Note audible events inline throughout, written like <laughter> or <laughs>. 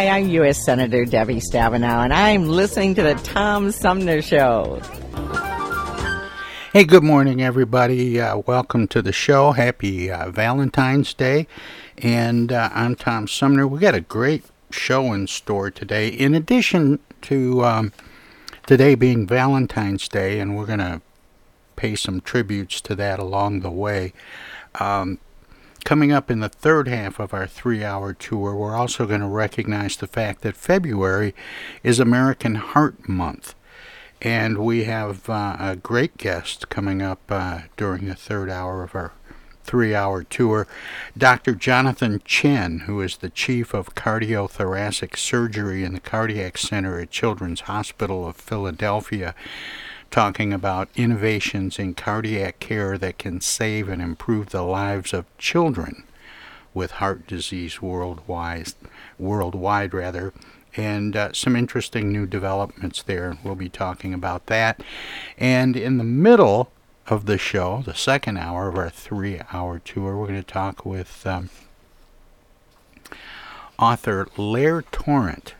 Hi, I'm U.S. Senator Debbie Stabenow, and I'm listening to the Tom Sumner Show. Hey, good morning, everybody. Uh, welcome to the show. Happy uh, Valentine's Day. And uh, I'm Tom Sumner. We got a great show in store today. In addition to um, today being Valentine's Day, and we're going to pay some tributes to that along the way. Um, Coming up in the third half of our three hour tour, we're also going to recognize the fact that February is American Heart Month. And we have uh, a great guest coming up uh, during the third hour of our three hour tour Dr. Jonathan Chen, who is the chief of cardiothoracic surgery in the Cardiac Center at Children's Hospital of Philadelphia talking about innovations in cardiac care that can save and improve the lives of children with heart disease worldwide, worldwide rather, and uh, some interesting new developments there. We'll be talking about that. And in the middle of the show, the second hour of our three-hour tour, we're going to talk with um, author Lair Torrent,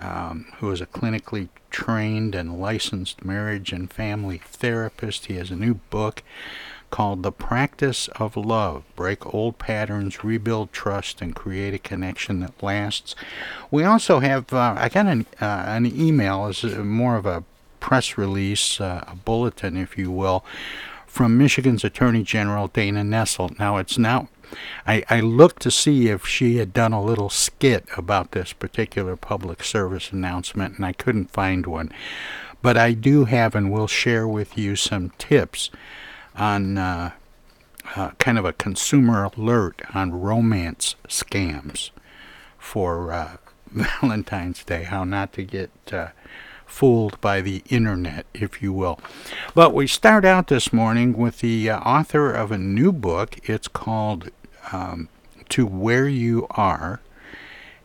um, who is a clinically trained and licensed marriage and family therapist. He has a new book called The Practice of Love Break Old Patterns, Rebuild Trust, and Create a Connection That Lasts. We also have, uh, I got an, uh, an email, as more of a press release, uh, a bulletin, if you will, from Michigan's Attorney General Dana Nessel. Now, it's now I, I looked to see if she had done a little skit about this particular public service announcement, and I couldn't find one. But I do have and will share with you some tips on uh, uh, kind of a consumer alert on romance scams for uh, <laughs> Valentine's Day, how not to get uh, fooled by the internet, if you will. But we start out this morning with the uh, author of a new book. It's called um, To Where You Are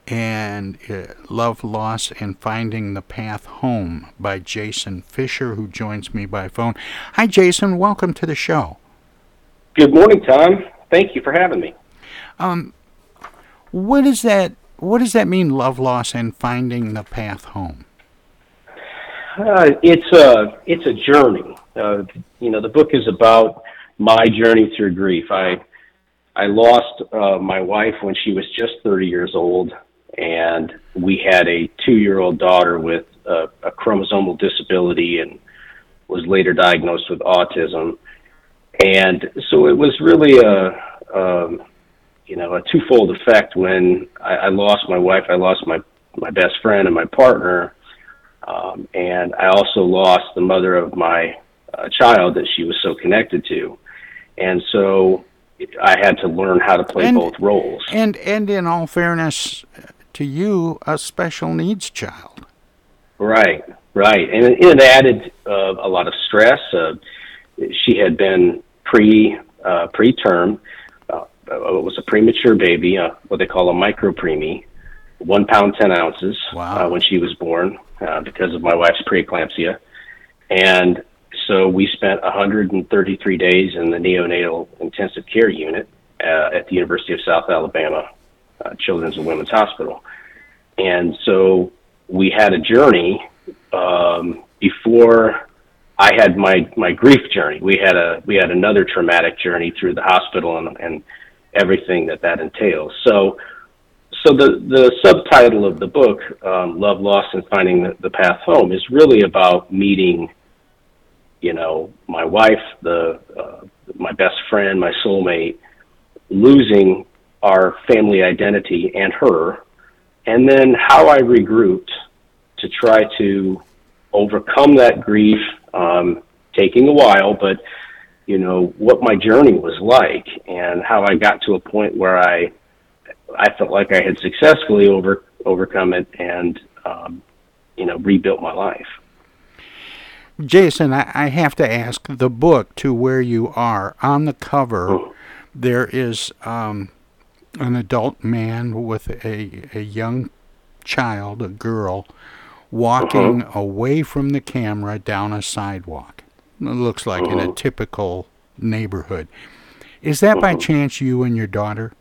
and uh, Love, Loss, and Finding the Path Home by Jason Fisher, who joins me by phone. Hi, Jason. Welcome to the show. Good morning, Tom. Thank you for having me. Um, what does that What does that mean? Love, loss, and finding the path home. Uh, it's a it's a journey. Uh, you know, the book is about my journey through grief. I I lost uh, my wife when she was just 30 years old, and we had a two-year-old daughter with a, a chromosomal disability and was later diagnosed with autism. And so it was really a, um, you know, a twofold effect when I, I lost my wife, I lost my my best friend and my partner, um, and I also lost the mother of my uh, child that she was so connected to. And so I had to learn how to play and, both roles. And and in all fairness to you, a special needs child. Right, right, and it, it added uh, a lot of stress. Uh, she had been pre uh, preterm. Uh, it was a premature baby, uh, what they call a micro preemie, one pound ten ounces wow. uh, when she was born uh, because of my wife's preeclampsia, and so we spent 133 days in the neonatal intensive care unit uh, at the University of South Alabama uh, Children's and Women's Hospital. And so we had a journey um, before I had my, my grief journey. We had a we had another traumatic journey through the hospital and, and everything that that entails. So so the the subtitle of the book, um, "Love, Loss, and Finding the, the Path Home," is really about meeting you know, my wife, the uh, my best friend, my soulmate, losing our family identity and her, and then how I regrouped to try to overcome that grief, um, taking a while, but you know what my journey was like and how I got to a point where I I felt like I had successfully over overcome it and um, you know rebuilt my life. Jason, I, I, have to ask the book to where you are on the cover. Oh. There is um, an adult man with a a young child, a girl, walking uh-huh. away from the camera down a sidewalk. It looks like uh-huh. in a uh-huh. typical neighborhood. Is that uh-huh. by chance you and your daughter?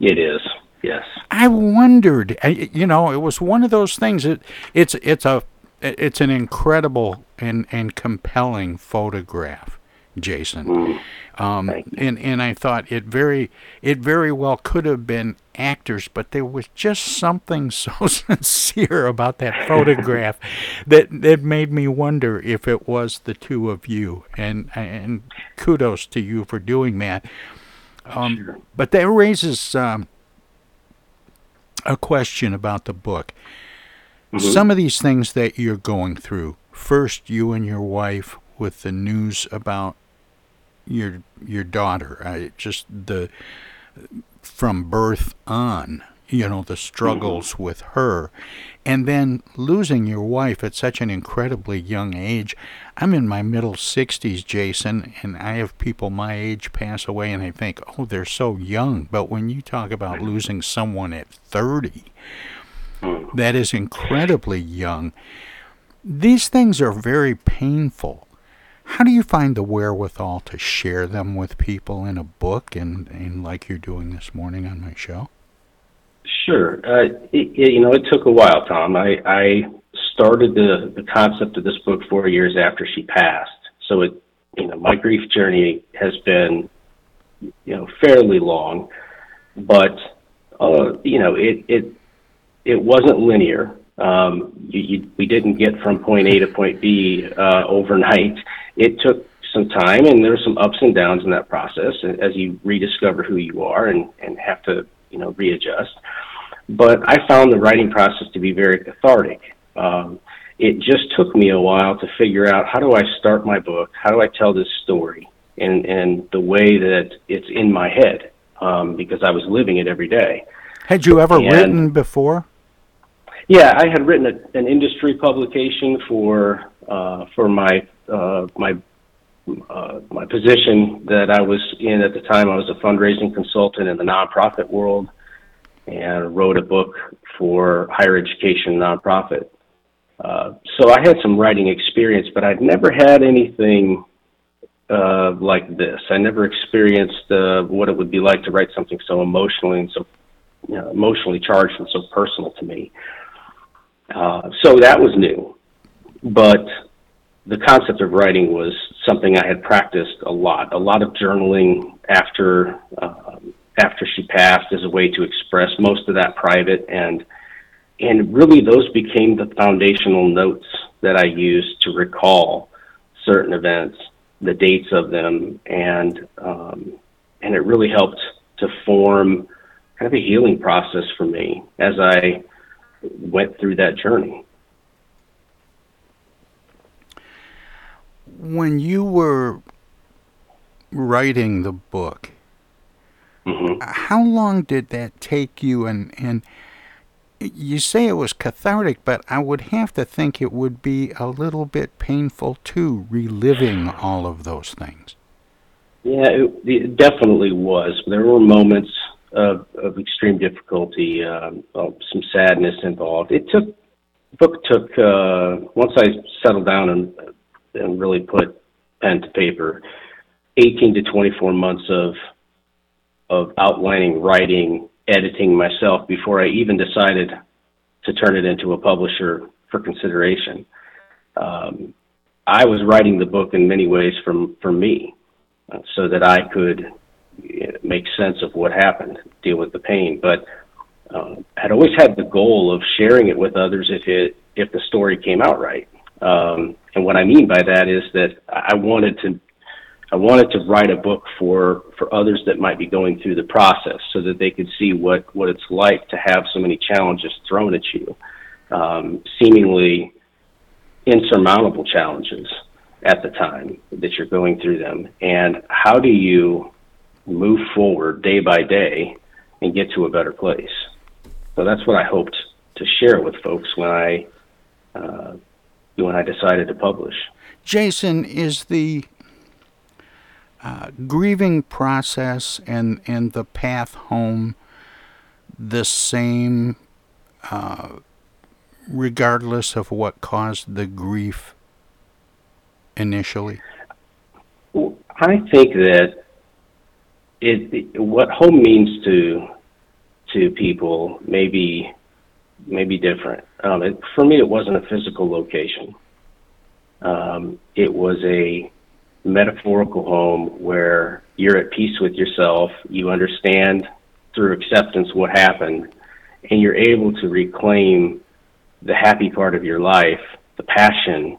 It is. Yes. I wondered. You know, it was one of those things. It, it's it's a it's an incredible and and compelling photograph, Jason. Mm. Um, and and I thought it very it very well could have been actors, but there was just something <laughs> so sincere about that photograph <laughs> that that made me wonder if it was the two of you. And and kudos to you for doing that. Um, sure. But that raises um, a question about the book. Mm-hmm. Some of these things that you're going through. First, you and your wife with the news about your your daughter. I just the from birth on, you know, the struggles mm-hmm. with her. And then losing your wife at such an incredibly young age. I'm in my middle 60s, Jason, and I have people my age pass away, and I think, oh, they're so young. But when you talk about losing someone at 30, mm. that is incredibly young. These things are very painful. How do you find the wherewithal to share them with people in a book and, and like you're doing this morning on my show? Sure. Uh, it, you know, it took a while, Tom. I, I started the, the concept of this book four years after she passed. So it, you know, my grief journey has been, you know, fairly long, but, uh, you know, it, it, it wasn't linear. Um, you, you, we didn't get from point A to point B uh, overnight. It took some time, and there were some ups and downs in that process as you rediscover who you are and, and have to, you know, readjust. But I found the writing process to be very cathartic. Um, it just took me a while to figure out how do I start my book, how do I tell this story, and and the way that it's in my head um, because I was living it every day. Had you ever and, written before? Yeah, I had written a, an industry publication for uh, for my uh, my uh, my position that I was in at the time. I was a fundraising consultant in the nonprofit world, and wrote a book for higher education nonprofit. Uh, so I had some writing experience, but I'd never had anything uh, like this. I never experienced uh, what it would be like to write something so emotionally and so you know, emotionally charged and so personal to me. Uh, so that was new, but the concept of writing was something I had practiced a lot. A lot of journaling after um, after she passed as a way to express most of that private and and really those became the foundational notes that I used to recall certain events, the dates of them, and um, and it really helped to form kind of a healing process for me as I went through that journey. When you were writing the book, mm-hmm. how long did that take you? And, and you say it was cathartic, but I would have to think it would be a little bit painful too, reliving all of those things. Yeah, it, it definitely was. There were moments of, of extreme difficulty, um, some sadness involved. It took book took uh, once I settled down and and really put pen to paper, eighteen to twenty four months of of outlining, writing, editing myself before I even decided to turn it into a publisher for consideration. Um, I was writing the book in many ways from for me, so that I could make sense of what happened, deal with the pain. But uh, had always had the goal of sharing it with others if it if the story came out right. Um, and what I mean by that is that I wanted to I wanted to write a book for for others that might be going through the process, so that they could see what what it's like to have so many challenges thrown at you, um, seemingly insurmountable challenges at the time that you're going through them, and how do you move forward day by day and get to a better place. So that's what I hoped to share with folks when I uh, when I decided to publish. Jason, is the uh, grieving process and and the path home the same, uh, regardless of what caused the grief initially? I think that it, it what home means to to people may be may be different. Um, it, for me, it wasn't a physical location. Um, it was a metaphorical home where you're at peace with yourself. You understand through acceptance what happened, and you're able to reclaim the happy part of your life, the passion,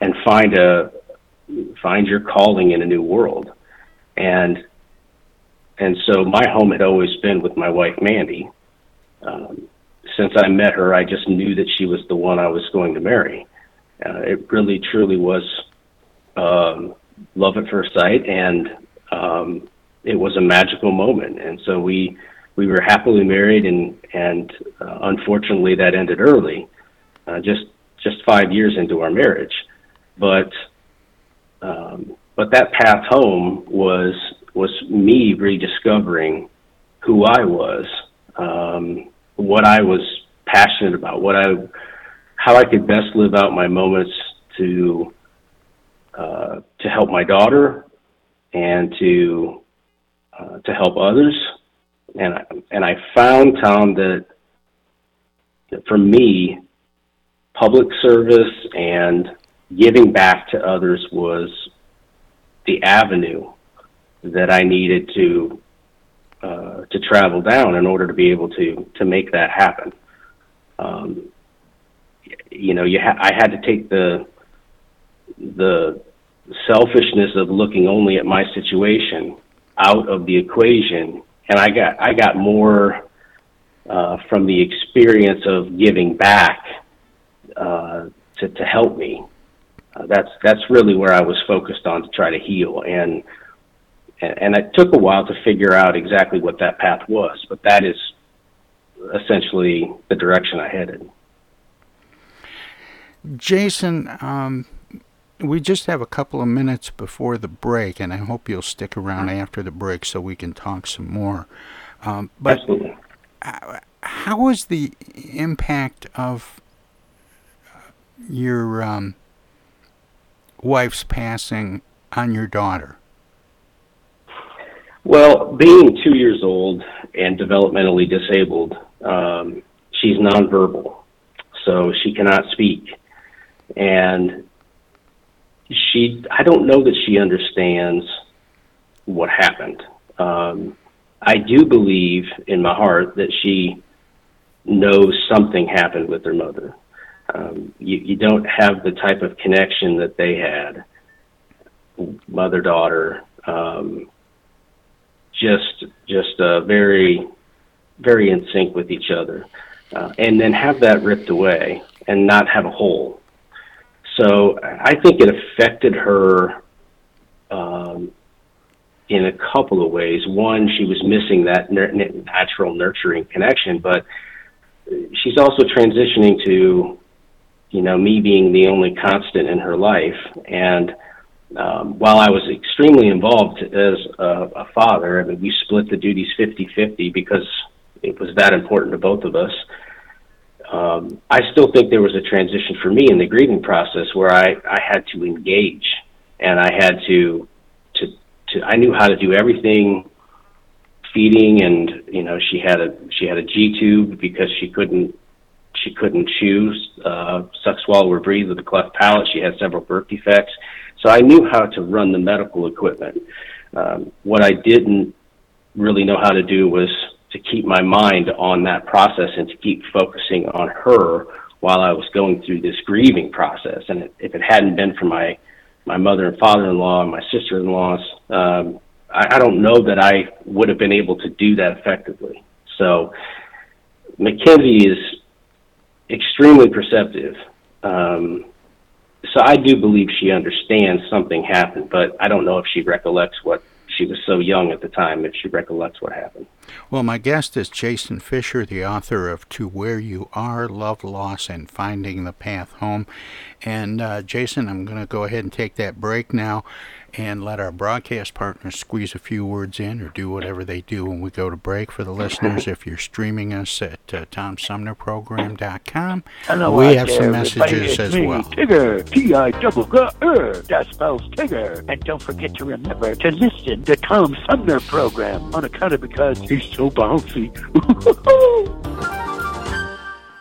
and find a find your calling in a new world. And and so my home had always been with my wife Mandy. Um, since I met her, I just knew that she was the one I was going to marry. Uh, it really, truly was um, love at first sight, and um, it was a magical moment. And so we we were happily married, and and uh, unfortunately that ended early, uh, just just five years into our marriage. But um, but that path home was was me rediscovering who I was, um, what I was passionate about, what I, how I could best live out my moments to, uh, to help my daughter and to, uh, to help others. And I, and I found Tom that, that for me, public service and giving back to others was the avenue that I needed to uh, to travel down in order to be able to to make that happen. Um, you know, you ha- I had to take the the selfishness of looking only at my situation out of the equation, and I got I got more uh, from the experience of giving back uh, to to help me. Uh, that's that's really where I was focused on to try to heal and and it took a while to figure out exactly what that path was, but that is essentially the direction I headed. Jason, um, we just have a couple of minutes before the break, and I hope you'll stick around after the break so we can talk some more. Um, but Absolutely. how was the impact of your um, wife's passing on your daughter? Well, being two years old and developmentally disabled, um, she's nonverbal, so she cannot speak. And she, I don't know that she understands what happened. Um, I do believe in my heart that she knows something happened with her mother. Um, you, you don't have the type of connection that they had, mother daughter. Um, just just uh, very very in sync with each other, uh, and then have that ripped away and not have a hole. So I think it affected her um, in a couple of ways. One, she was missing that natural nurturing connection, but she's also transitioning to, you know, me being the only constant in her life, and um, while I was extremely involved as a, a father, I mean, we split the duties 50 50 because it was that important to both of us. Um, I still think there was a transition for me in the grieving process where I, I had to engage and I had to, to, to, I knew how to do everything feeding and, you know, she had a, she had a G tube because she couldn't, she couldn't chew, uh, suck, swallow, or breathe with a cleft palate. She had several birth defects so I knew how to run the medical equipment. Um, what I didn't really know how to do was to keep my mind on that process and to keep focusing on her while I was going through this grieving process. And if it hadn't been for my my mother and father-in-law and my sister-in-laws, um, I, I don't know that I would have been able to do that effectively. So Mackenzie is extremely perceptive. Um, so I do believe she understands something happened, but I don't know if she recollects what she was so young at the time, if she recollects what happened. Well, my guest is Jason Fisher, the author of To Where You Are Love, Loss, and Finding the Path Home. And uh, Jason, I'm going to go ahead and take that break now and let our broadcast partners squeeze a few words in or do whatever they do when we go to break for the listeners. If you're streaming us at uh, TomSumnerProgram.com, we have some messages as well. Tigger, T-I-double-G-R, that spells Tigger. And don't forget to remember to listen to Tom Sumner program on account of because he's so bouncy. <laughs>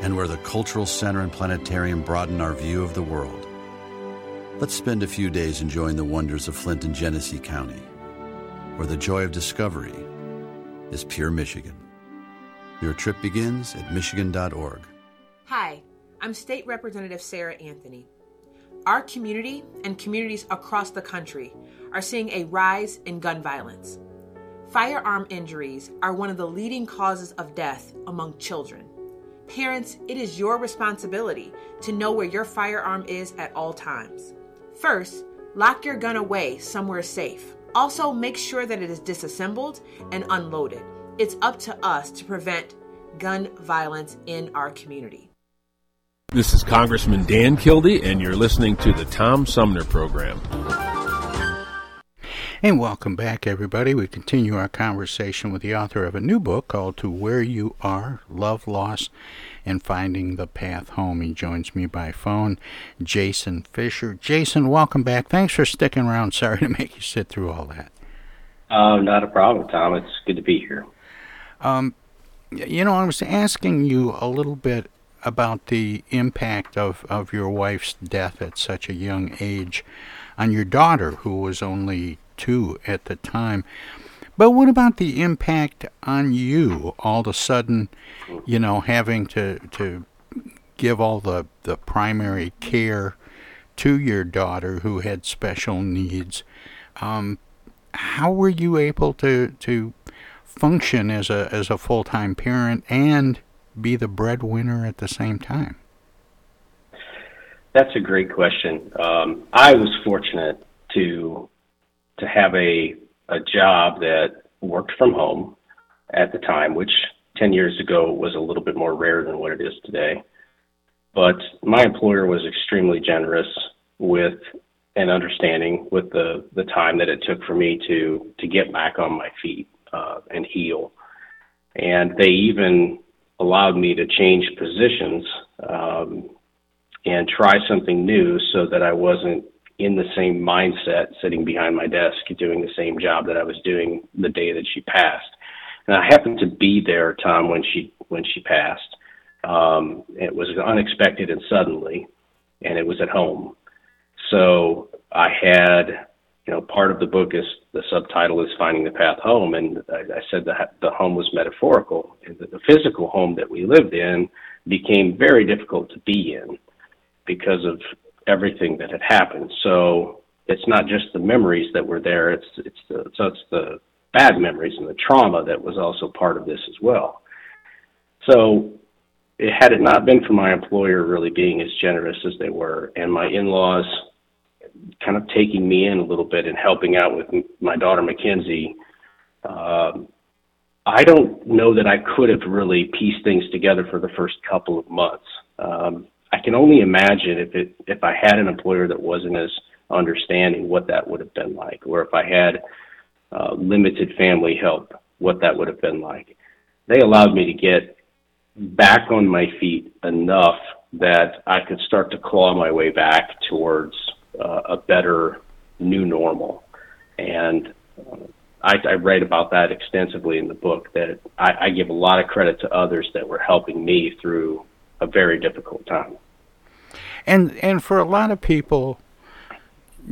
and where the cultural center and planetarium broaden our view of the world. Let's spend a few days enjoying the wonders of Flint and Genesee County, where the joy of discovery is pure Michigan. Your trip begins at Michigan.org. Hi. I'm State Representative Sarah Anthony. Our community and communities across the country are seeing a rise in gun violence. Firearm injuries are one of the leading causes of death among children. Parents, it is your responsibility to know where your firearm is at all times. First, lock your gun away somewhere safe. Also, make sure that it is disassembled and unloaded. It's up to us to prevent gun violence in our community. This is Congressman Dan Kildee, and you're listening to the Tom Sumner Program. And welcome back, everybody. We continue our conversation with the author of a new book called To Where You Are Love, Loss, and Finding the Path Home. He joins me by phone, Jason Fisher. Jason, welcome back. Thanks for sticking around. <laughs> Sorry to make you sit through all that. Oh, uh, not a problem, Tom. It's good to be here. Um, you know, I was asking you a little bit about the impact of, of your wife's death at such a young age on your daughter, who was only two at the time. But what about the impact on you? All of a sudden, you know, having to to give all the the primary care to your daughter who had special needs. Um, how were you able to to function as a as a full time parent and be the breadwinner at the same time? That's a great question. Um, I was fortunate to to have a a job that worked from home at the time, which 10 years ago was a little bit more rare than what it is today. But my employer was extremely generous with and understanding with the, the time that it took for me to, to get back on my feet uh, and heal. And they even allowed me to change positions um, and try something new so that I wasn't in the same mindset sitting behind my desk doing the same job that I was doing the day that she passed. And I happened to be there, Tom, when she when she passed. Um, it was unexpected and suddenly, and it was at home. So I had, you know, part of the book is the subtitle is Finding the Path Home, and I, I said that the home was metaphorical, the physical home that we lived in became very difficult to be in because of everything that had happened. So it's not just the memories that were there; it's it's the so it's the bad memories and the trauma that was also part of this as well. So it, had it not been for my employer really being as generous as they were, and my in-laws kind of taking me in a little bit and helping out with my daughter Mackenzie. Um, I don't know that I could have really pieced things together for the first couple of months. Um, I can only imagine if it if I had an employer that wasn't as understanding what that would have been like, or if I had uh, limited family help, what that would have been like. They allowed me to get back on my feet enough that I could start to claw my way back towards uh, a better new normal. And uh, I, I write about that extensively in the book. That I, I give a lot of credit to others that were helping me through a very difficult time. And and for a lot of people,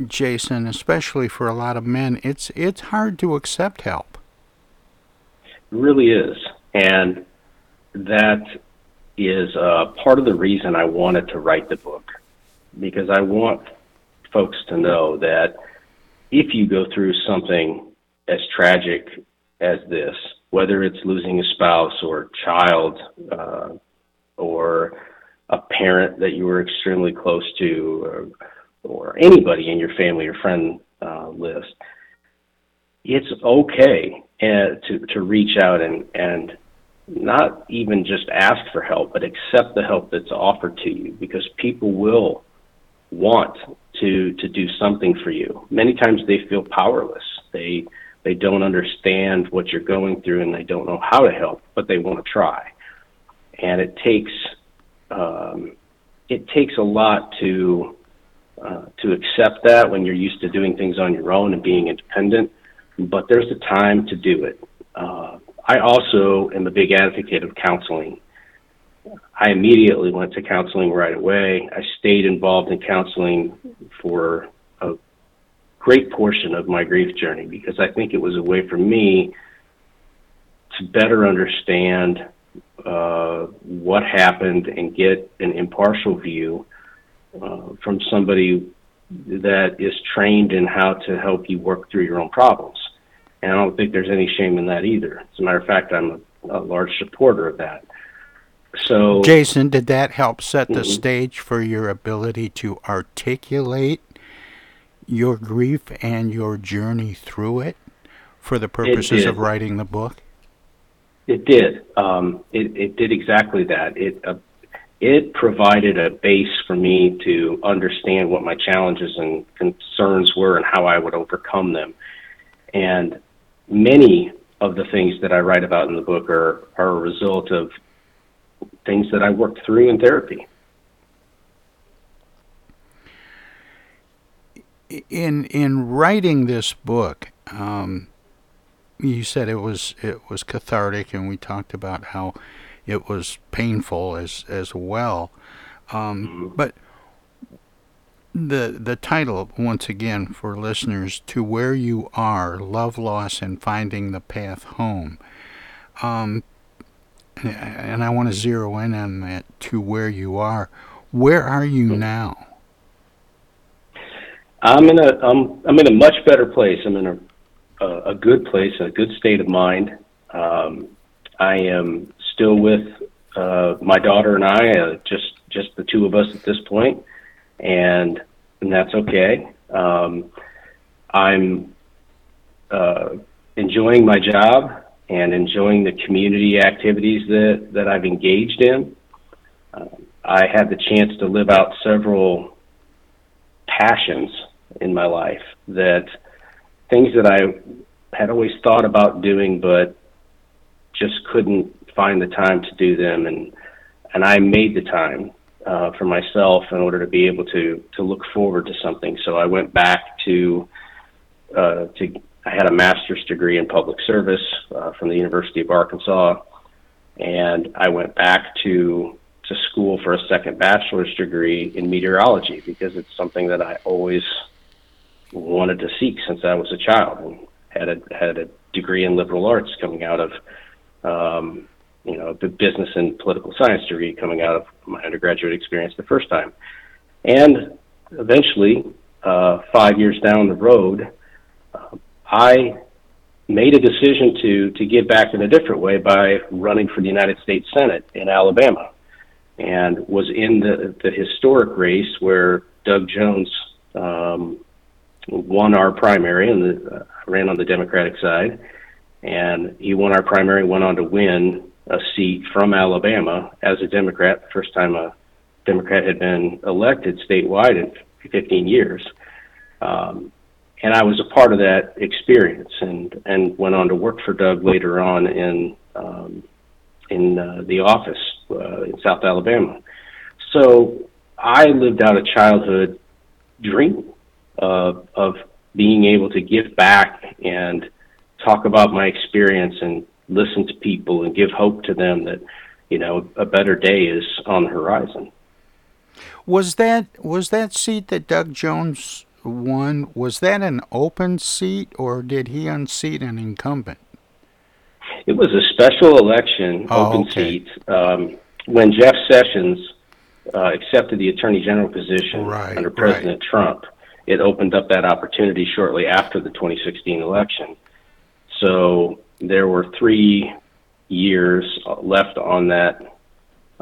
Jason, especially for a lot of men, it's it's hard to accept help. It really is, and that is uh, part of the reason I wanted to write the book, because I want folks to know that if you go through something as tragic as this, whether it's losing a spouse or child, uh, or a parent that you were extremely close to, or, or anybody in your family or friend uh, list, it's okay uh, to to reach out and and not even just ask for help, but accept the help that's offered to you because people will want to to do something for you. Many times they feel powerless. They they don't understand what you're going through and they don't know how to help, but they want to try and it takes um, it takes a lot to uh, to accept that when you're used to doing things on your own and being independent. But there's a time to do it. Uh, I also am a big advocate of counseling. I immediately went to counseling right away. I stayed involved in counseling for a great portion of my grief journey because I think it was a way for me to better understand uh, what happened and get an impartial view uh, from somebody that is trained in how to help you work through your own problems. And I don't think there's any shame in that either. As a matter of fact, I'm a, a large supporter of that. So, Jason, did that help set the mm-hmm. stage for your ability to articulate your grief and your journey through it for the purposes of writing the book? It did. Um, it, it did exactly that. It uh, it provided a base for me to understand what my challenges and concerns were and how I would overcome them. And many of the things that I write about in the book are, are a result of things that I worked through in therapy. In in writing this book, um, you said it was it was cathartic, and we talked about how it was painful as as well. Um, mm-hmm. but the the title once again for listeners to where you are love loss and finding the path home um, and i want to zero in on that to where you are where are you mm-hmm. now i'm in a i'm i'm in a much better place i'm in a a, good place a good state of mind um, i am still with uh, my daughter and i uh, just just the two of us at this point and and that's okay. Um, I'm uh, enjoying my job and enjoying the community activities that that I've engaged in. Uh, I had the chance to live out several passions in my life that things that I had always thought about doing, but just couldn't find the time to do them, and and I made the time uh, for myself in order to be able to to look forward to something. So I went back to uh, to I had a master's degree in public service uh, from the University of Arkansas, and I went back to to school for a second bachelor's degree in meteorology because it's something that I always wanted to seek since I was a child and had a had a degree in liberal arts coming out of um, you know, the business and political science degree coming out of my undergraduate experience the first time. And eventually, uh, five years down the road, uh, I made a decision to to give back in a different way by running for the United States Senate in Alabama, and was in the the historic race where Doug Jones um, won our primary and uh, ran on the Democratic side, and he won our primary, went on to win a seat from Alabama as a Democrat, the first time a Democrat had been elected statewide in 15 years. Um, and I was a part of that experience and, and went on to work for Doug later on in, um, in uh, the office uh, in South Alabama. So I lived out a childhood dream uh, of being able to give back and talk about my experience and listen to people and give hope to them that you know a better day is on the horizon. Was that was that seat that Doug Jones won? Was that an open seat, or did he unseat an incumbent? It was a special election, oh, open okay. seat. Um, when Jeff Sessions uh, accepted the attorney general position right, under President right. Trump, it opened up that opportunity shortly after the 2016 election. So there were three years left on that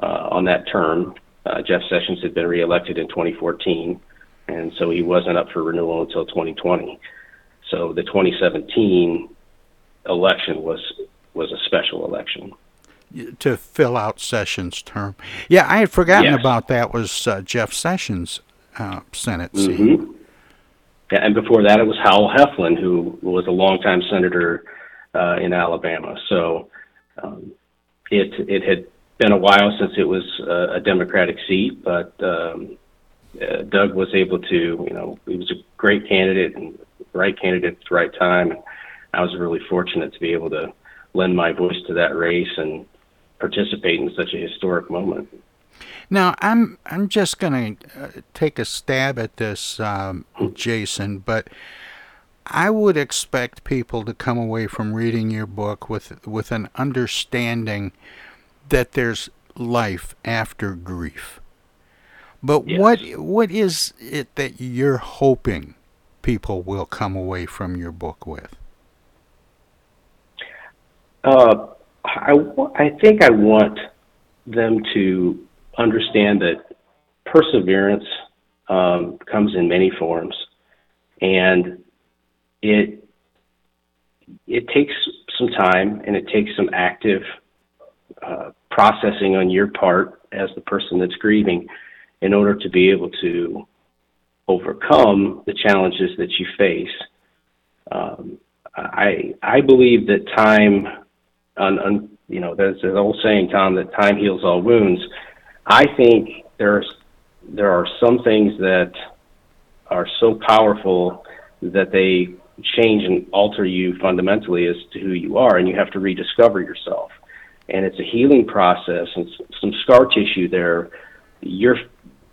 uh, on that term. Uh, Jeff Sessions had been reelected in 2014, and so he wasn't up for renewal until 2020. So the 2017 election was was a special election to fill out Sessions' term. Yeah, I had forgotten yes. about that. Was uh, Jeff Sessions' uh, Senate seat? Mm-hmm. And before that, it was Howell Heflin, who was a longtime senator uh, in Alabama. So um, it it had been a while since it was uh, a Democratic seat, but um, uh, Doug was able to, you know, he was a great candidate and right candidate at the right time. I was really fortunate to be able to lend my voice to that race and participate in such a historic moment. Now, I'm I'm just going to uh, take a stab at this, um, Jason, but I would expect people to come away from reading your book with with an understanding that there's life after grief. But yes. what what is it that you're hoping people will come away from your book with? Uh, I, I think I want them to understand that perseverance um, comes in many forms, and it it takes some time and it takes some active uh, processing on your part as the person that's grieving in order to be able to overcome the challenges that you face. Um, I I believe that time, on, on you know, there's an old saying, Tom, that time heals all wounds. I think there's there are some things that are so powerful that they change and alter you fundamentally as to who you are, and you have to rediscover yourself. And it's a healing process and some scar tissue there. You're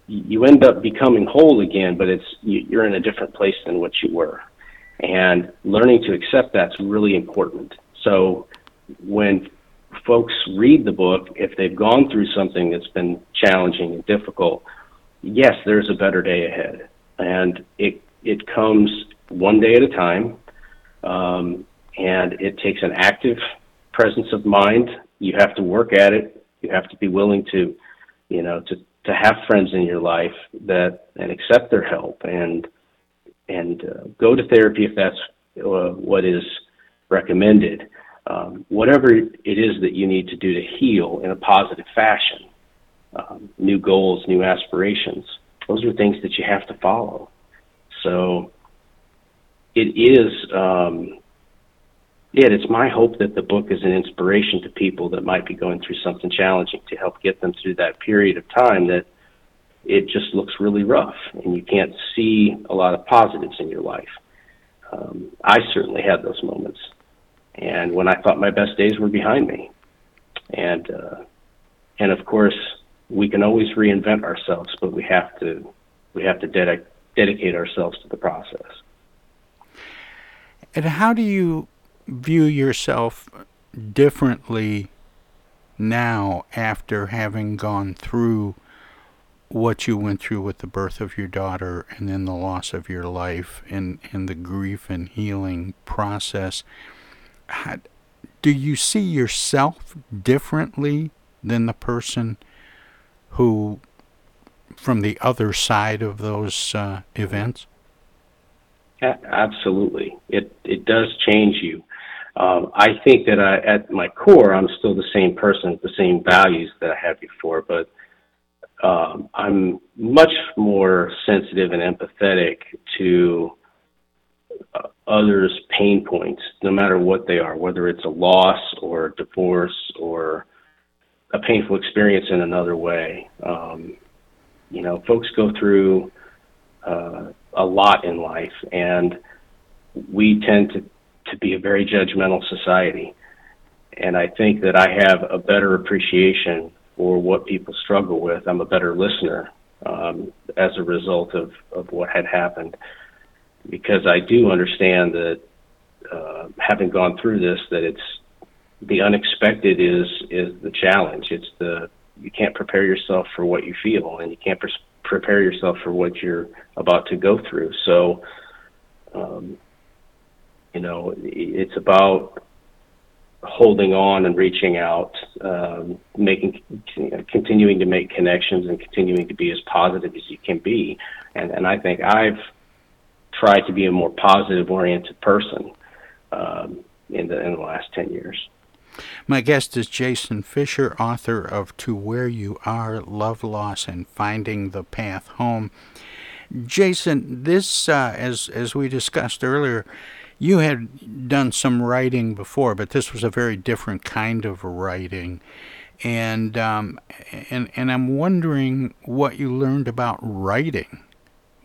you end up becoming whole again, but it's you're in a different place than what you were. And learning to accept that's really important. So when folks read the book, if they've gone through something that's been challenging and difficult, yes, there's a better day ahead. And it it comes one day at a time, um, and it takes an active presence of mind. You have to work at it. You have to be willing to, you know, to to have friends in your life that and accept their help and and uh, go to therapy if that's uh, what is recommended. Um, whatever it is that you need to do to heal in a positive fashion, um, new goals, new aspirations, those are things that you have to follow. So it is, um, yeah, it's my hope that the book is an inspiration to people that might be going through something challenging to help get them through that period of time that it just looks really rough and you can't see a lot of positives in your life. Um, I certainly had those moments, and when I thought my best days were behind me, and uh, and of course we can always reinvent ourselves, but we have to we have to dedic- dedicate ourselves to the process. And how do you view yourself differently now after having gone through what you went through with the birth of your daughter and then the loss of your life and, and the grief and healing process? Do you see yourself differently than the person who, from the other side of those uh, events? Absolutely, it it does change you. Um, I think that I, at my core, I'm still the same person, the same values that I had before, but um, I'm much more sensitive and empathetic to uh, others' pain points, no matter what they are, whether it's a loss or a divorce or a painful experience in another way. Um, you know, folks go through uh, a lot in life, and we tend to, to be a very judgmental society. And I think that I have a better appreciation for what people struggle with. I'm a better listener um, as a result of, of what had happened because I do understand that uh, having gone through this, that it's the unexpected is is the challenge. It's the you can't prepare yourself for what you feel, and you can't pre- prepare yourself for what you're about to go through. So, um, you know, it's about holding on and reaching out, um, making, continuing to make connections and continuing to be as positive as you can be. And, and I think I've tried to be a more positive oriented person um, in the in the last ten years. My guest is Jason Fisher, author of To Where You Are Love, Loss, and Finding the Path Home. Jason, this, uh, as, as we discussed earlier, you had done some writing before, but this was a very different kind of writing. And, um, and, and I'm wondering what you learned about writing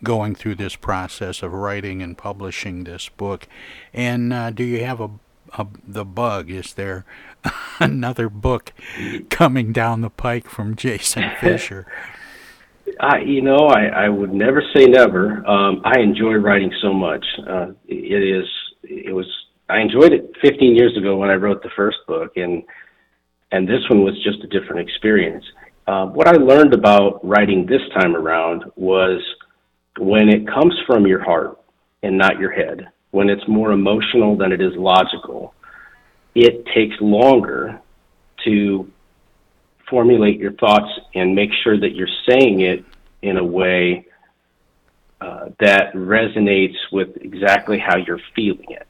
going through this process of writing and publishing this book. And uh, do you have a a, the bug? Is there <laughs> another book coming down the pike from Jason <laughs> Fisher? I, you know, I, I would never say never. Um, I enjoy writing so much. Uh, it is, it was, I enjoyed it 15 years ago when I wrote the first book, and and this one was just a different experience. Uh, what I learned about writing this time around was when it comes from your heart and not your head when it's more emotional than it is logical, it takes longer to formulate your thoughts and make sure that you're saying it in a way uh, that resonates with exactly how you're feeling it.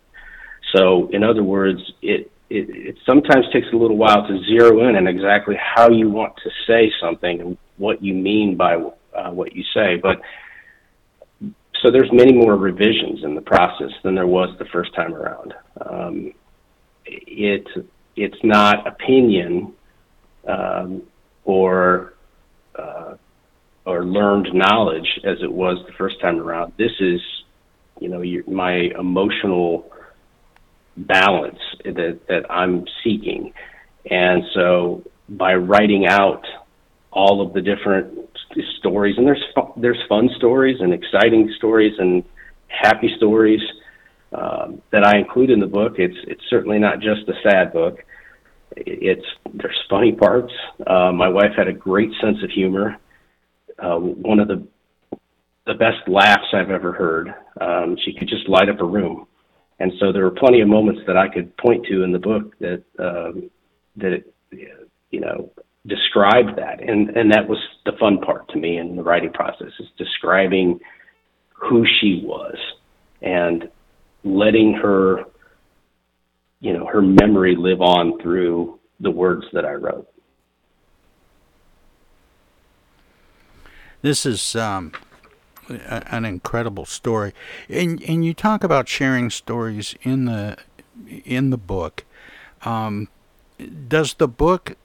So, in other words, it it, it sometimes takes a little while to zero in on exactly how you want to say something and what you mean by uh, what you say. But so there's many more revisions in the process than there was the first time around. Um, it it's not opinion um, or uh, or learned knowledge as it was the first time around. This is, you know, your, my emotional balance that that I'm seeking, and so by writing out all of the different stories, and there's there's fun stories and exciting stories and happy stories um, that I include in the book. It's it's certainly not just a sad book. It's there's funny parts. Uh, my wife had a great sense of humor. Uh, one of the the best laughs I've ever heard. Um, she could just light up a room, and so there were plenty of moments that I could point to in the book that um, that you know described that, and and that was the fun part to me in the writing process is describing who she was and letting her you know her memory live on through the words that I wrote. This is um, an incredible story, and and you talk about sharing stories in the in the book. Um, does the book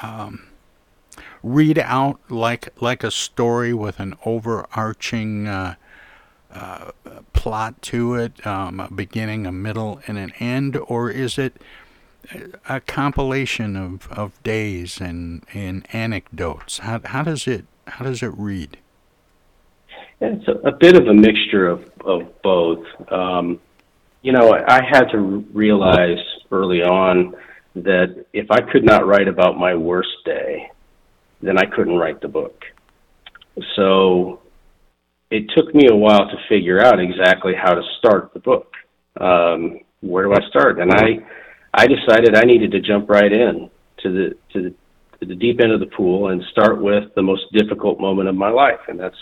um, read out like like a story with an overarching uh, uh, plot to it, um, a beginning, a middle, and an end, or is it a compilation of, of days and, and anecdotes? How, how does it how does it read? It's a, bit of a mixture of, of both. Um, you know, I, I had to realize early on that if I could not write about my worst day, then I couldn't write the book. So it took me a while to figure out exactly how to start the book. Um, where do I start? And I, I decided I needed to jump right in to the to the, to the deep end of the pool and start with the most difficult moment of my life, and that's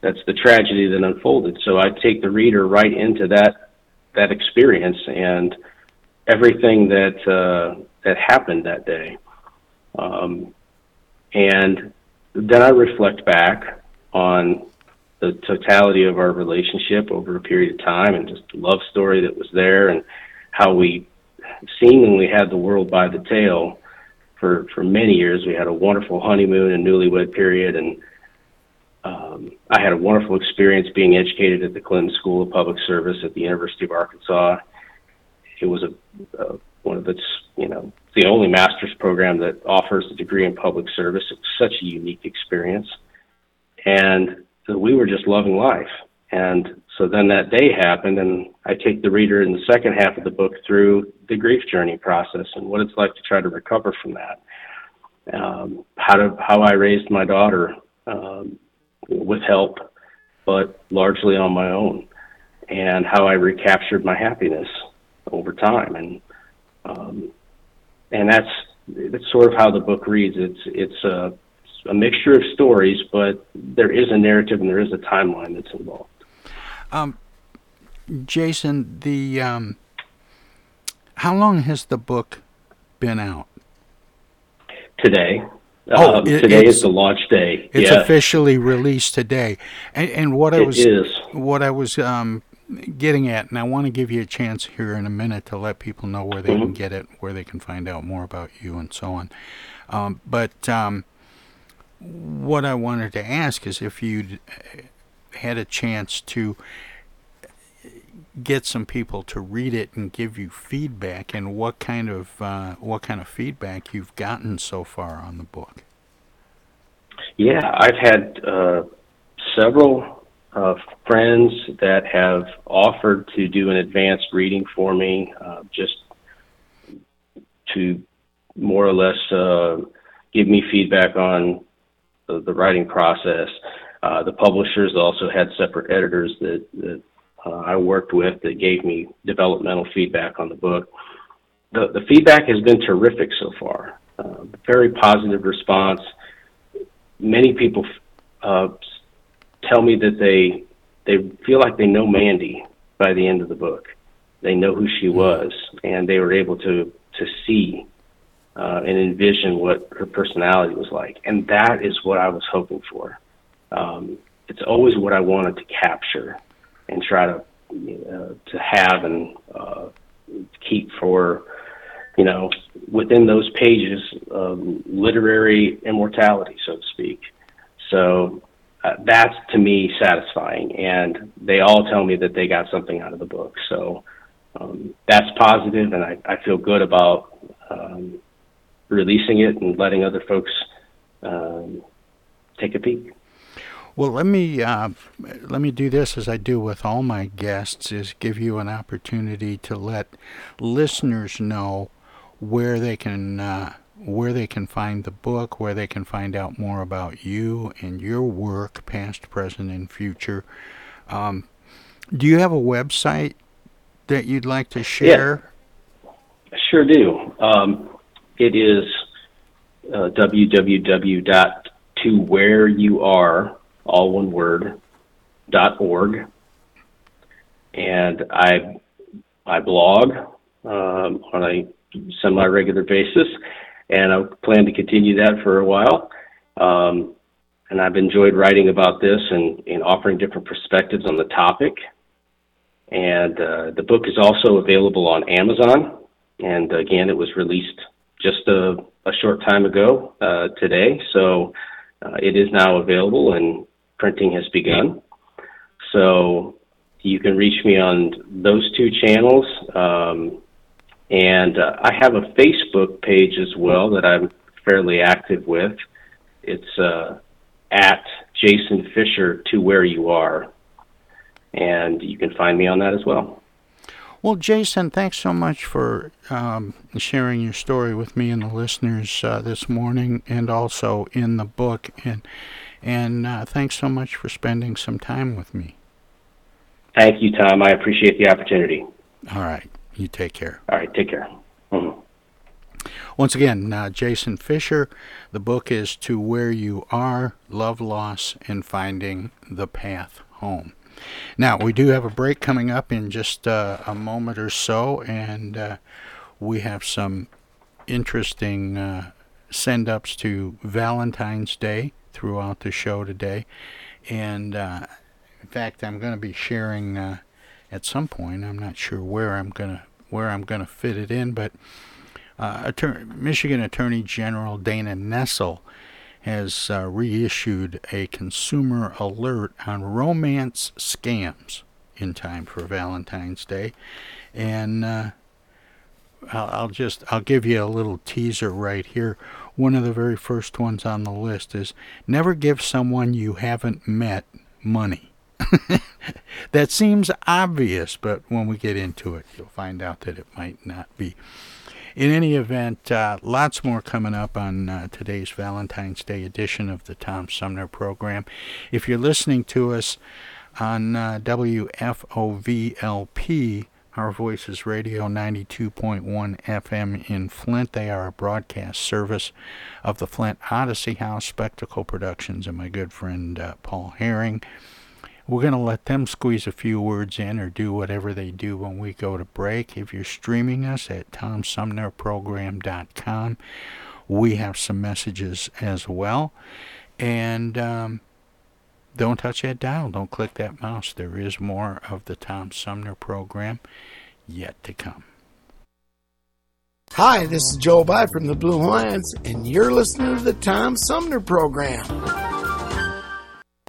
that's the tragedy that unfolded. So I take the reader right into that that experience and everything that uh, that happened that day. Um, and then I reflect back on the totality of our relationship over a period of time and just the love story that was there and how we seemingly had the world by the tail for for many years. We had a wonderful honeymoon and newlywed period, and um, I had a wonderful experience being educated at the Clinton School of Public Service at the University of Arkansas it was a, a one of its you know the only master's program that offers a degree in public service. It was such a unique experience, and we were just loving life. And so then that day happened, and I take the reader in the second half of the book through the grief journey process and what it's like to try to recover from that. Um, how to how I raised my daughter um, with help, but largely on my own, and how I recaptured my happiness over time, and um, and that's that's sort of how the book reads. It's it's a, a mixture of stories, but there is a narrative and there is a timeline that's involved. Um, Jason, the um, how long has the book been out? Today. Oh, um, it, today is the launch day. It's yeah. officially released today, and, and what I It was is. what I was um, getting at, and I want to give you a chance here in a minute to let people know where they can Mhm. get it, where they can find out more about you, and so on. Um, but um, what I wanted to ask is if you'd uh, had a chance to get some people to read it and give you feedback, and what kind of uh, what kind of feedback you've gotten so far on the book. Yeah, I've had uh, several uh, friends that have offered to do an advanced reading for me, uh, just to more or less uh, give me feedback on the, the writing process. Uh, the publishers also had separate editors that, that uh, I worked with that gave me developmental feedback on the book. The, the feedback has been terrific so far. Uh, very positive response many people tell me that they they feel like they know Mandy by the end of the book, they know who she was, and they were able to to see uh, and envision what her personality was like, and that is what I was hoping for. Um, it's always what I wanted to capture and try to uh, to have and uh, keep for you know within those pages um, literary immortality, so to speak. So uh, that's to me satisfying, and they all tell me that they got something out of the book. So um, that's positive, and I, I feel good about um, releasing it and letting other folks um, take a peek. Well, let me uh, let me do this as I do with all my guests: is give you an opportunity to let listeners know where they can uh, where they can find the book, where they can find out more about you and your work, past, present, and future. Um, do you have a website that you'd like to share? Yeah, sure do. Um, it is uh, www.towhereyouare, all one word, dot org. And I, I blog um, on a semi-regular basis, and I plan to continue that for a while. Um, and I've enjoyed writing about this and, and offering different perspectives on the topic. And uh, the book is also available on Amazon. And again, it was released just a, a short time ago uh, today. So uh, it is now available and printing has begun. So you can reach me on those two channels. Um, and uh, I have a Facebook page as well that I'm fairly active with. It's uh, at Jason Fisher to where you are. And you can find me on that as well. Well, Jason, thanks so much for um, sharing your story with me and the listeners uh, this morning, and also in the book. And and uh, thanks so much for spending some time with me. Thank you, Tom. I appreciate the opportunity. All right, you take care. All right, take care. Mm-hmm. Once again, uh, Jason Fisher. The book is To Where You Are Love, Loss, and Finding the Path Home. Now, we do have a break coming up in just uh, a moment or so, and uh, we have some interesting uh, send ups to Valentine's Day throughout the show today. And uh, in fact, I'm going to be sharing uh, at some point, I'm not sure where I'm going to where I'm going to fit it in, but uh, Michigan Attorney General Dana Nessel has uh, reissued a consumer alert on romance scams in time for Valentine's Day, and uh, I'll, I'll just I'll give you a little teaser right here. One of the very first ones on the list is never give someone you haven't met money. <laughs> that seems obvious, but when we get into it, you'll find out that it might not be. In any event, uh, lots more coming up on uh, today's Valentine's Day edition of the Tom Sumner program. If you're listening to us on uh, WFOVLP, Our Voices Radio 92.1 FM in Flint, they are a broadcast service of the Flint Odyssey House Spectacle Productions and my good friend uh, Paul Herring. We're going to let them squeeze a few words in or do whatever they do when we go to break. If you're streaming us at tomsumnerprogram.com, we have some messages as well. And um, don't touch that dial. Don't click that mouse. There is more of the Tom Sumner program yet to come. Hi, this is Joe By from the Blue Lions, and you're listening to the Tom Sumner program.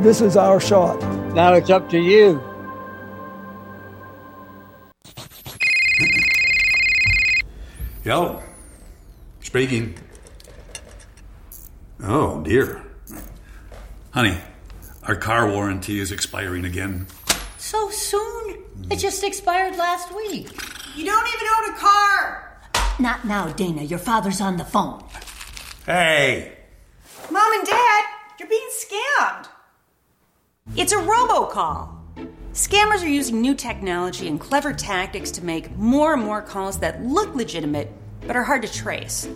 This is our shot. Now it's up to you. Hello. Speaking. Oh, dear. Honey, our car warranty is expiring again. So soon? It just expired last week. You don't even own a car! Not now, Dana. Your father's on the phone. Hey! Mom and Dad, you're being scammed. It's a robocall. Scammers are using new technology and clever tactics to make more and more calls that look legitimate but are hard to trace.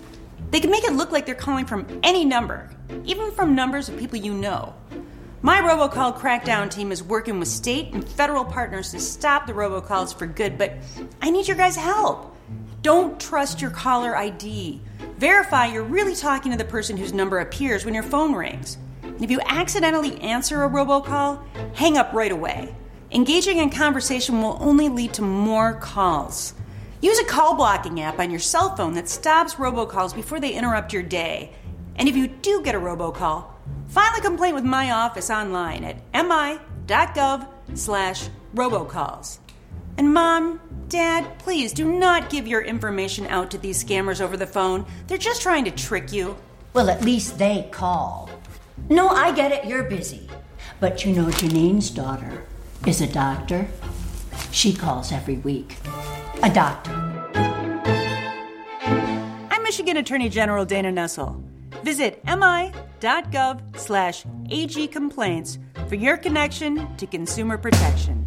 They can make it look like they're calling from any number, even from numbers of people you know. My robocall crackdown team is working with state and federal partners to stop the robocalls for good, but I need your guys' help. Don't trust your caller ID. Verify you're really talking to the person whose number appears when your phone rings. If you accidentally answer a robocall, hang up right away. Engaging in conversation will only lead to more calls. Use a call blocking app on your cell phone that stops robocalls before they interrupt your day. And if you do get a robocall, file a complaint with my office online at mi.gov slash robocalls. And mom, dad, please do not give your information out to these scammers over the phone. They're just trying to trick you. Well, at least they call. No, I get it. You're busy. But you know, Janine's daughter is a doctor. She calls every week. A doctor. I'm Michigan Attorney General Dana Nessel. Visit mi.gov slash agcomplaints for your connection to consumer protection.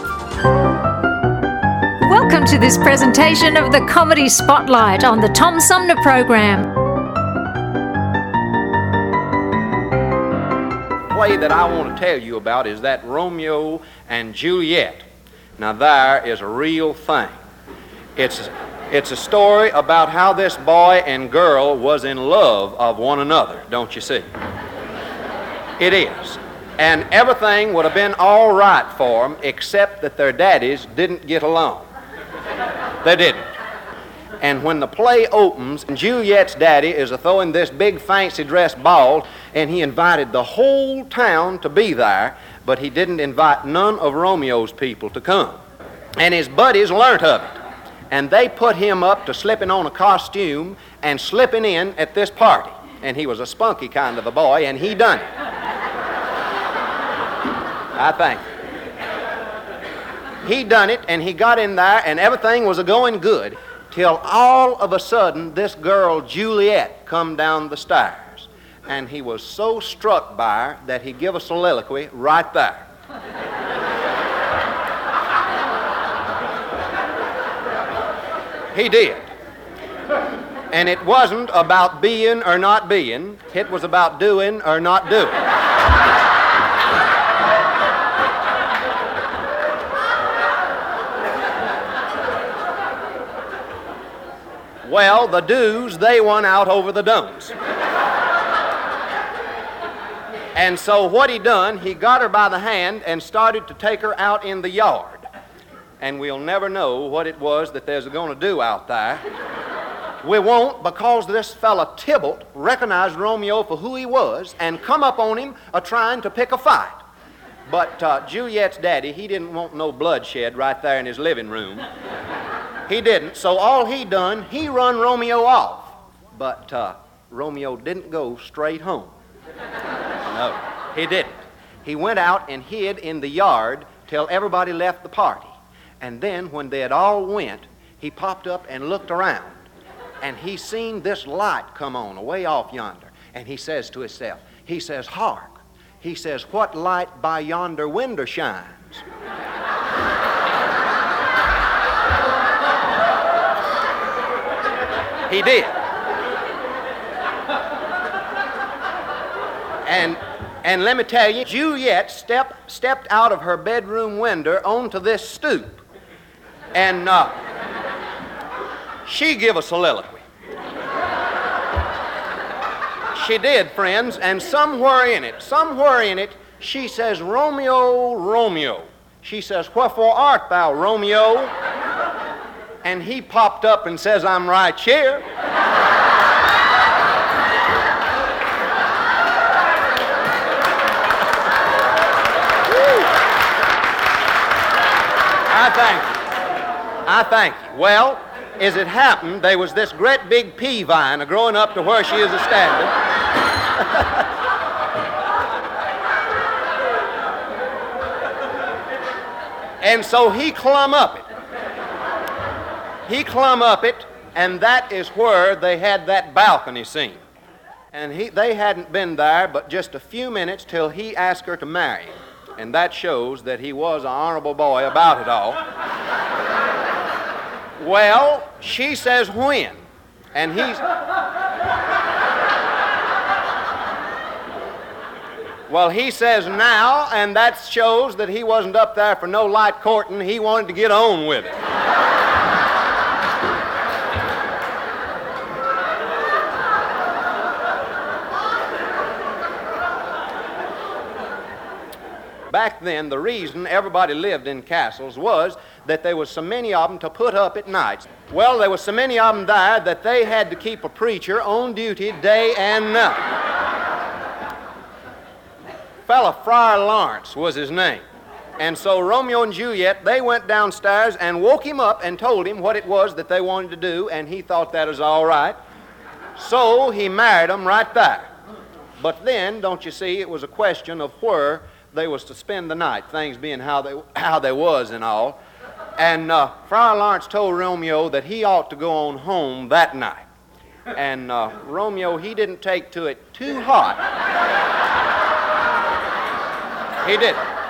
Welcome to this presentation of the Comedy Spotlight on the Tom Sumner Program. The play that I want to tell you about is that Romeo and Juliet. Now, there is a real thing. It's, it's a story about how this boy and girl was in love of one another, don't you see? It is. And everything would have been all right for them except that their daddies didn't get along. They didn't. And when the play opens, Juliet's daddy is a throwing this big fancy dress ball, and he invited the whole town to be there, but he didn't invite none of Romeo's people to come. And his buddies learnt of it. And they put him up to slipping on a costume and slipping in at this party. And he was a spunky kind of a boy, and he done it. I think. He done it, and he got in there, and everything was a going good till all of a sudden this girl Juliet come down the stairs, and he was so struck by her that he give a soliloquy right there. he did. And it wasn't about being or not being, it was about doing or not doing. Well, the do's, they won out over the don'ts. and so what he done, he got her by the hand and started to take her out in the yard. And we'll never know what it was that there's going to do out there. We won't because this fella Tybalt recognized Romeo for who he was and come up on him a trying to pick a fight. But uh, Juliet's daddy, he didn't want no bloodshed right there in his living room. He didn't. So all he done, he run Romeo off. But uh, Romeo didn't go straight home. No, he didn't. He went out and hid in the yard till everybody left the party. And then when they had all went, he popped up and looked around. And he seen this light come on away off yonder. And he says to himself, he says, hark. He says, what light by yonder window shines? he did. And and let me tell you, Juliet step, stepped out of her bedroom window onto this stoop. And uh, she give a soliloquy. She did, friends, and somewhere in it, somewhere in it, she says, Romeo, Romeo. She says, Wherefore art thou, Romeo? And he popped up and says, I'm right here. I thank you. I thank you. Well, as it happened, there was this great big pea vine growing up to where she is a standing. <laughs> and so he clumb up it. He clumb up it, and that is where they had that balcony scene. And he, they hadn't been there but just a few minutes till he asked her to marry him. And that shows that he was an honorable boy about it all. <laughs> well, she says when. And he's. Well, he says now, and that shows that he wasn't up there for no light courting. He wanted to get on with it. Back then, the reason everybody lived in castles was that there was so many of them to put up at night. Well, there was so many of them there that they had to keep a preacher on duty day and night. Fella Friar Lawrence was his name. And so Romeo and Juliet, they went downstairs and woke him up and told him what it was that they wanted to do, and he thought that was all right. So he married them right there. But then, don't you see, it was a question of where they was to spend the night, things being how they, <laughs> how they was and all. And uh, Friar Lawrence told Romeo that he ought to go on home that night. And uh, Romeo, he didn't take to it too hot. He didn't.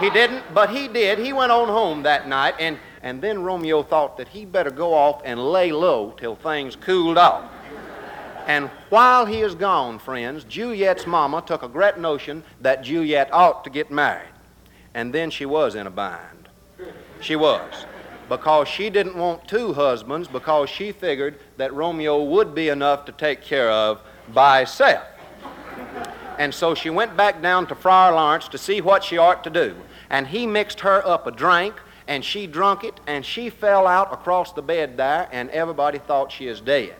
He didn't, but he did. He went on home that night, and, and then Romeo thought that he better go off and lay low till things cooled off. And while he is gone, friends, Juliet's mama took a great notion that Juliet ought to get married. And then she was in a bind. She was. Because she didn't want two husbands, because she figured that Romeo would be enough to take care of by herself. And so she went back down to Friar Lawrence to see what she ought to do. And he mixed her up a drink, and she drunk it, and she fell out across the bed there, and everybody thought she is dead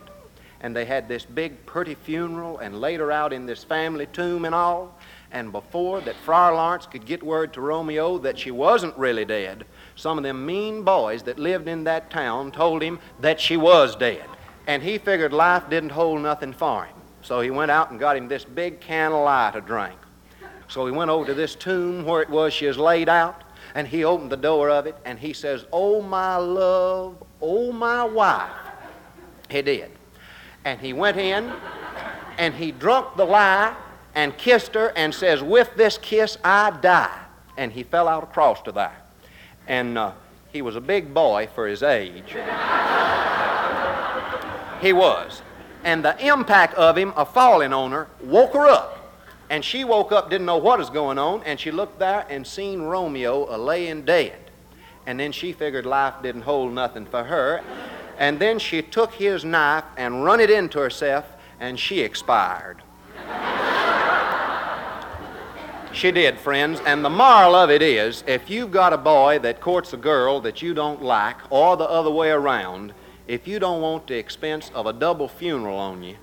and they had this big, pretty funeral and laid her out in this family tomb and all. And before that Friar Lawrence could get word to Romeo that she wasn't really dead, some of them mean boys that lived in that town told him that she was dead. And he figured life didn't hold nothing for him. So he went out and got him this big can of lye to drink. So he went over to this tomb where it was she was laid out, and he opened the door of it, and he says, Oh, my love, oh, my wife. He did. And he went in and he drunk the lye and kissed her and says, With this kiss I die. And he fell out across to that. And uh, he was a big boy for his age. <laughs> he was. And the impact of him of falling on her woke her up. And she woke up, didn't know what was going on, and she looked there and seen Romeo a laying dead. And then she figured life didn't hold nothing for her. And then she took his knife and run it into herself, and she expired. She did, friends. And the moral of it is if you've got a boy that courts a girl that you don't like, or the other way around, if you don't want the expense of a double funeral on you,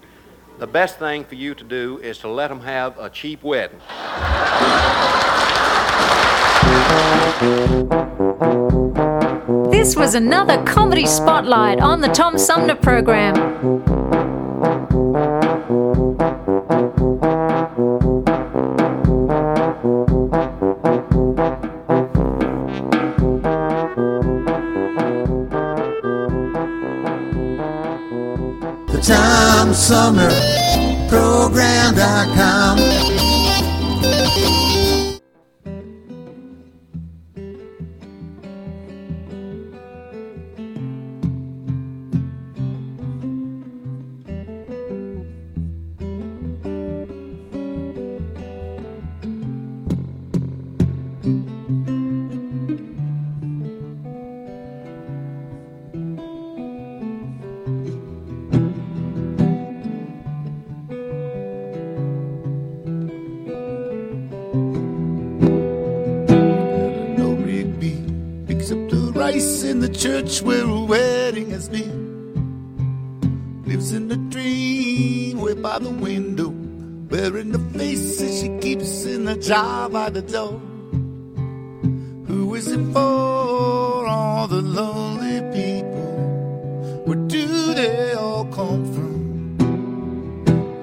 the best thing for you to do is to let them have a cheap wedding. This was another comedy spotlight on the Tom Sumner program. No wearing the faces she keeps in the jar by the door. Who is it for? All the lonely people. Where do they all come from?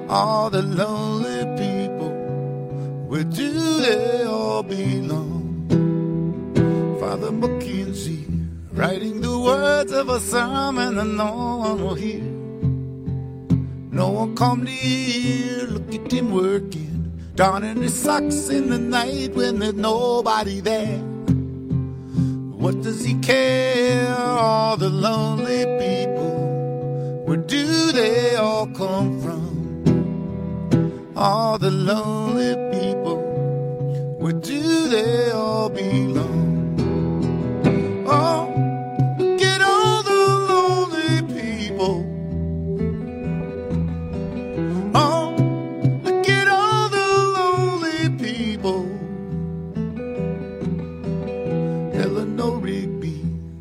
All the lonely people. Where do they all belong? Father McKenzie writing the words of a sermon that no one will hear. No one come near, look at him working, donning his socks in the night when there's nobody there. What does he care? All the lonely people, where do they all come from? All the lonely people, where do they all belong? Oh,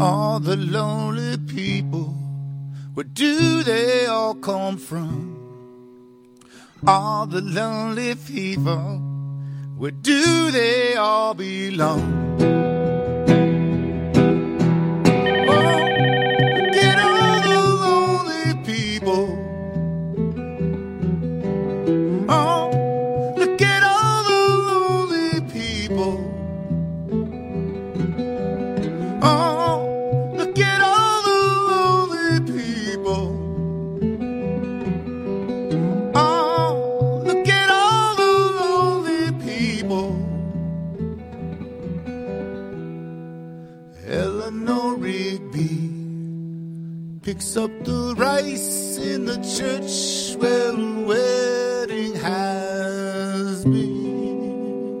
All the lonely people. Where do they all come from? All the lonely people. Where do they all belong? Picks up the rice in the church where the wedding has been.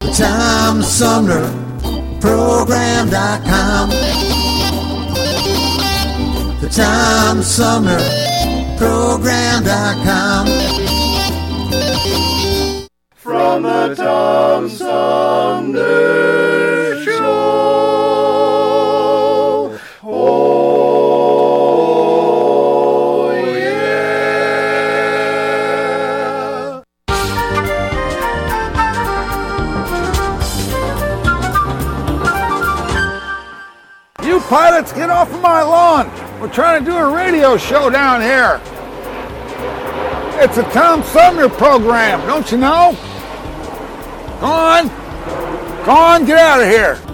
The Tom Sumner Program.com. The Tom Sumner Program.com. From the Tom Sumner Show. Pilots, get off of my lawn. We're trying to do a radio show down here. It's a Tom Sumner program, don't you know? Go on. Go on, get out of here.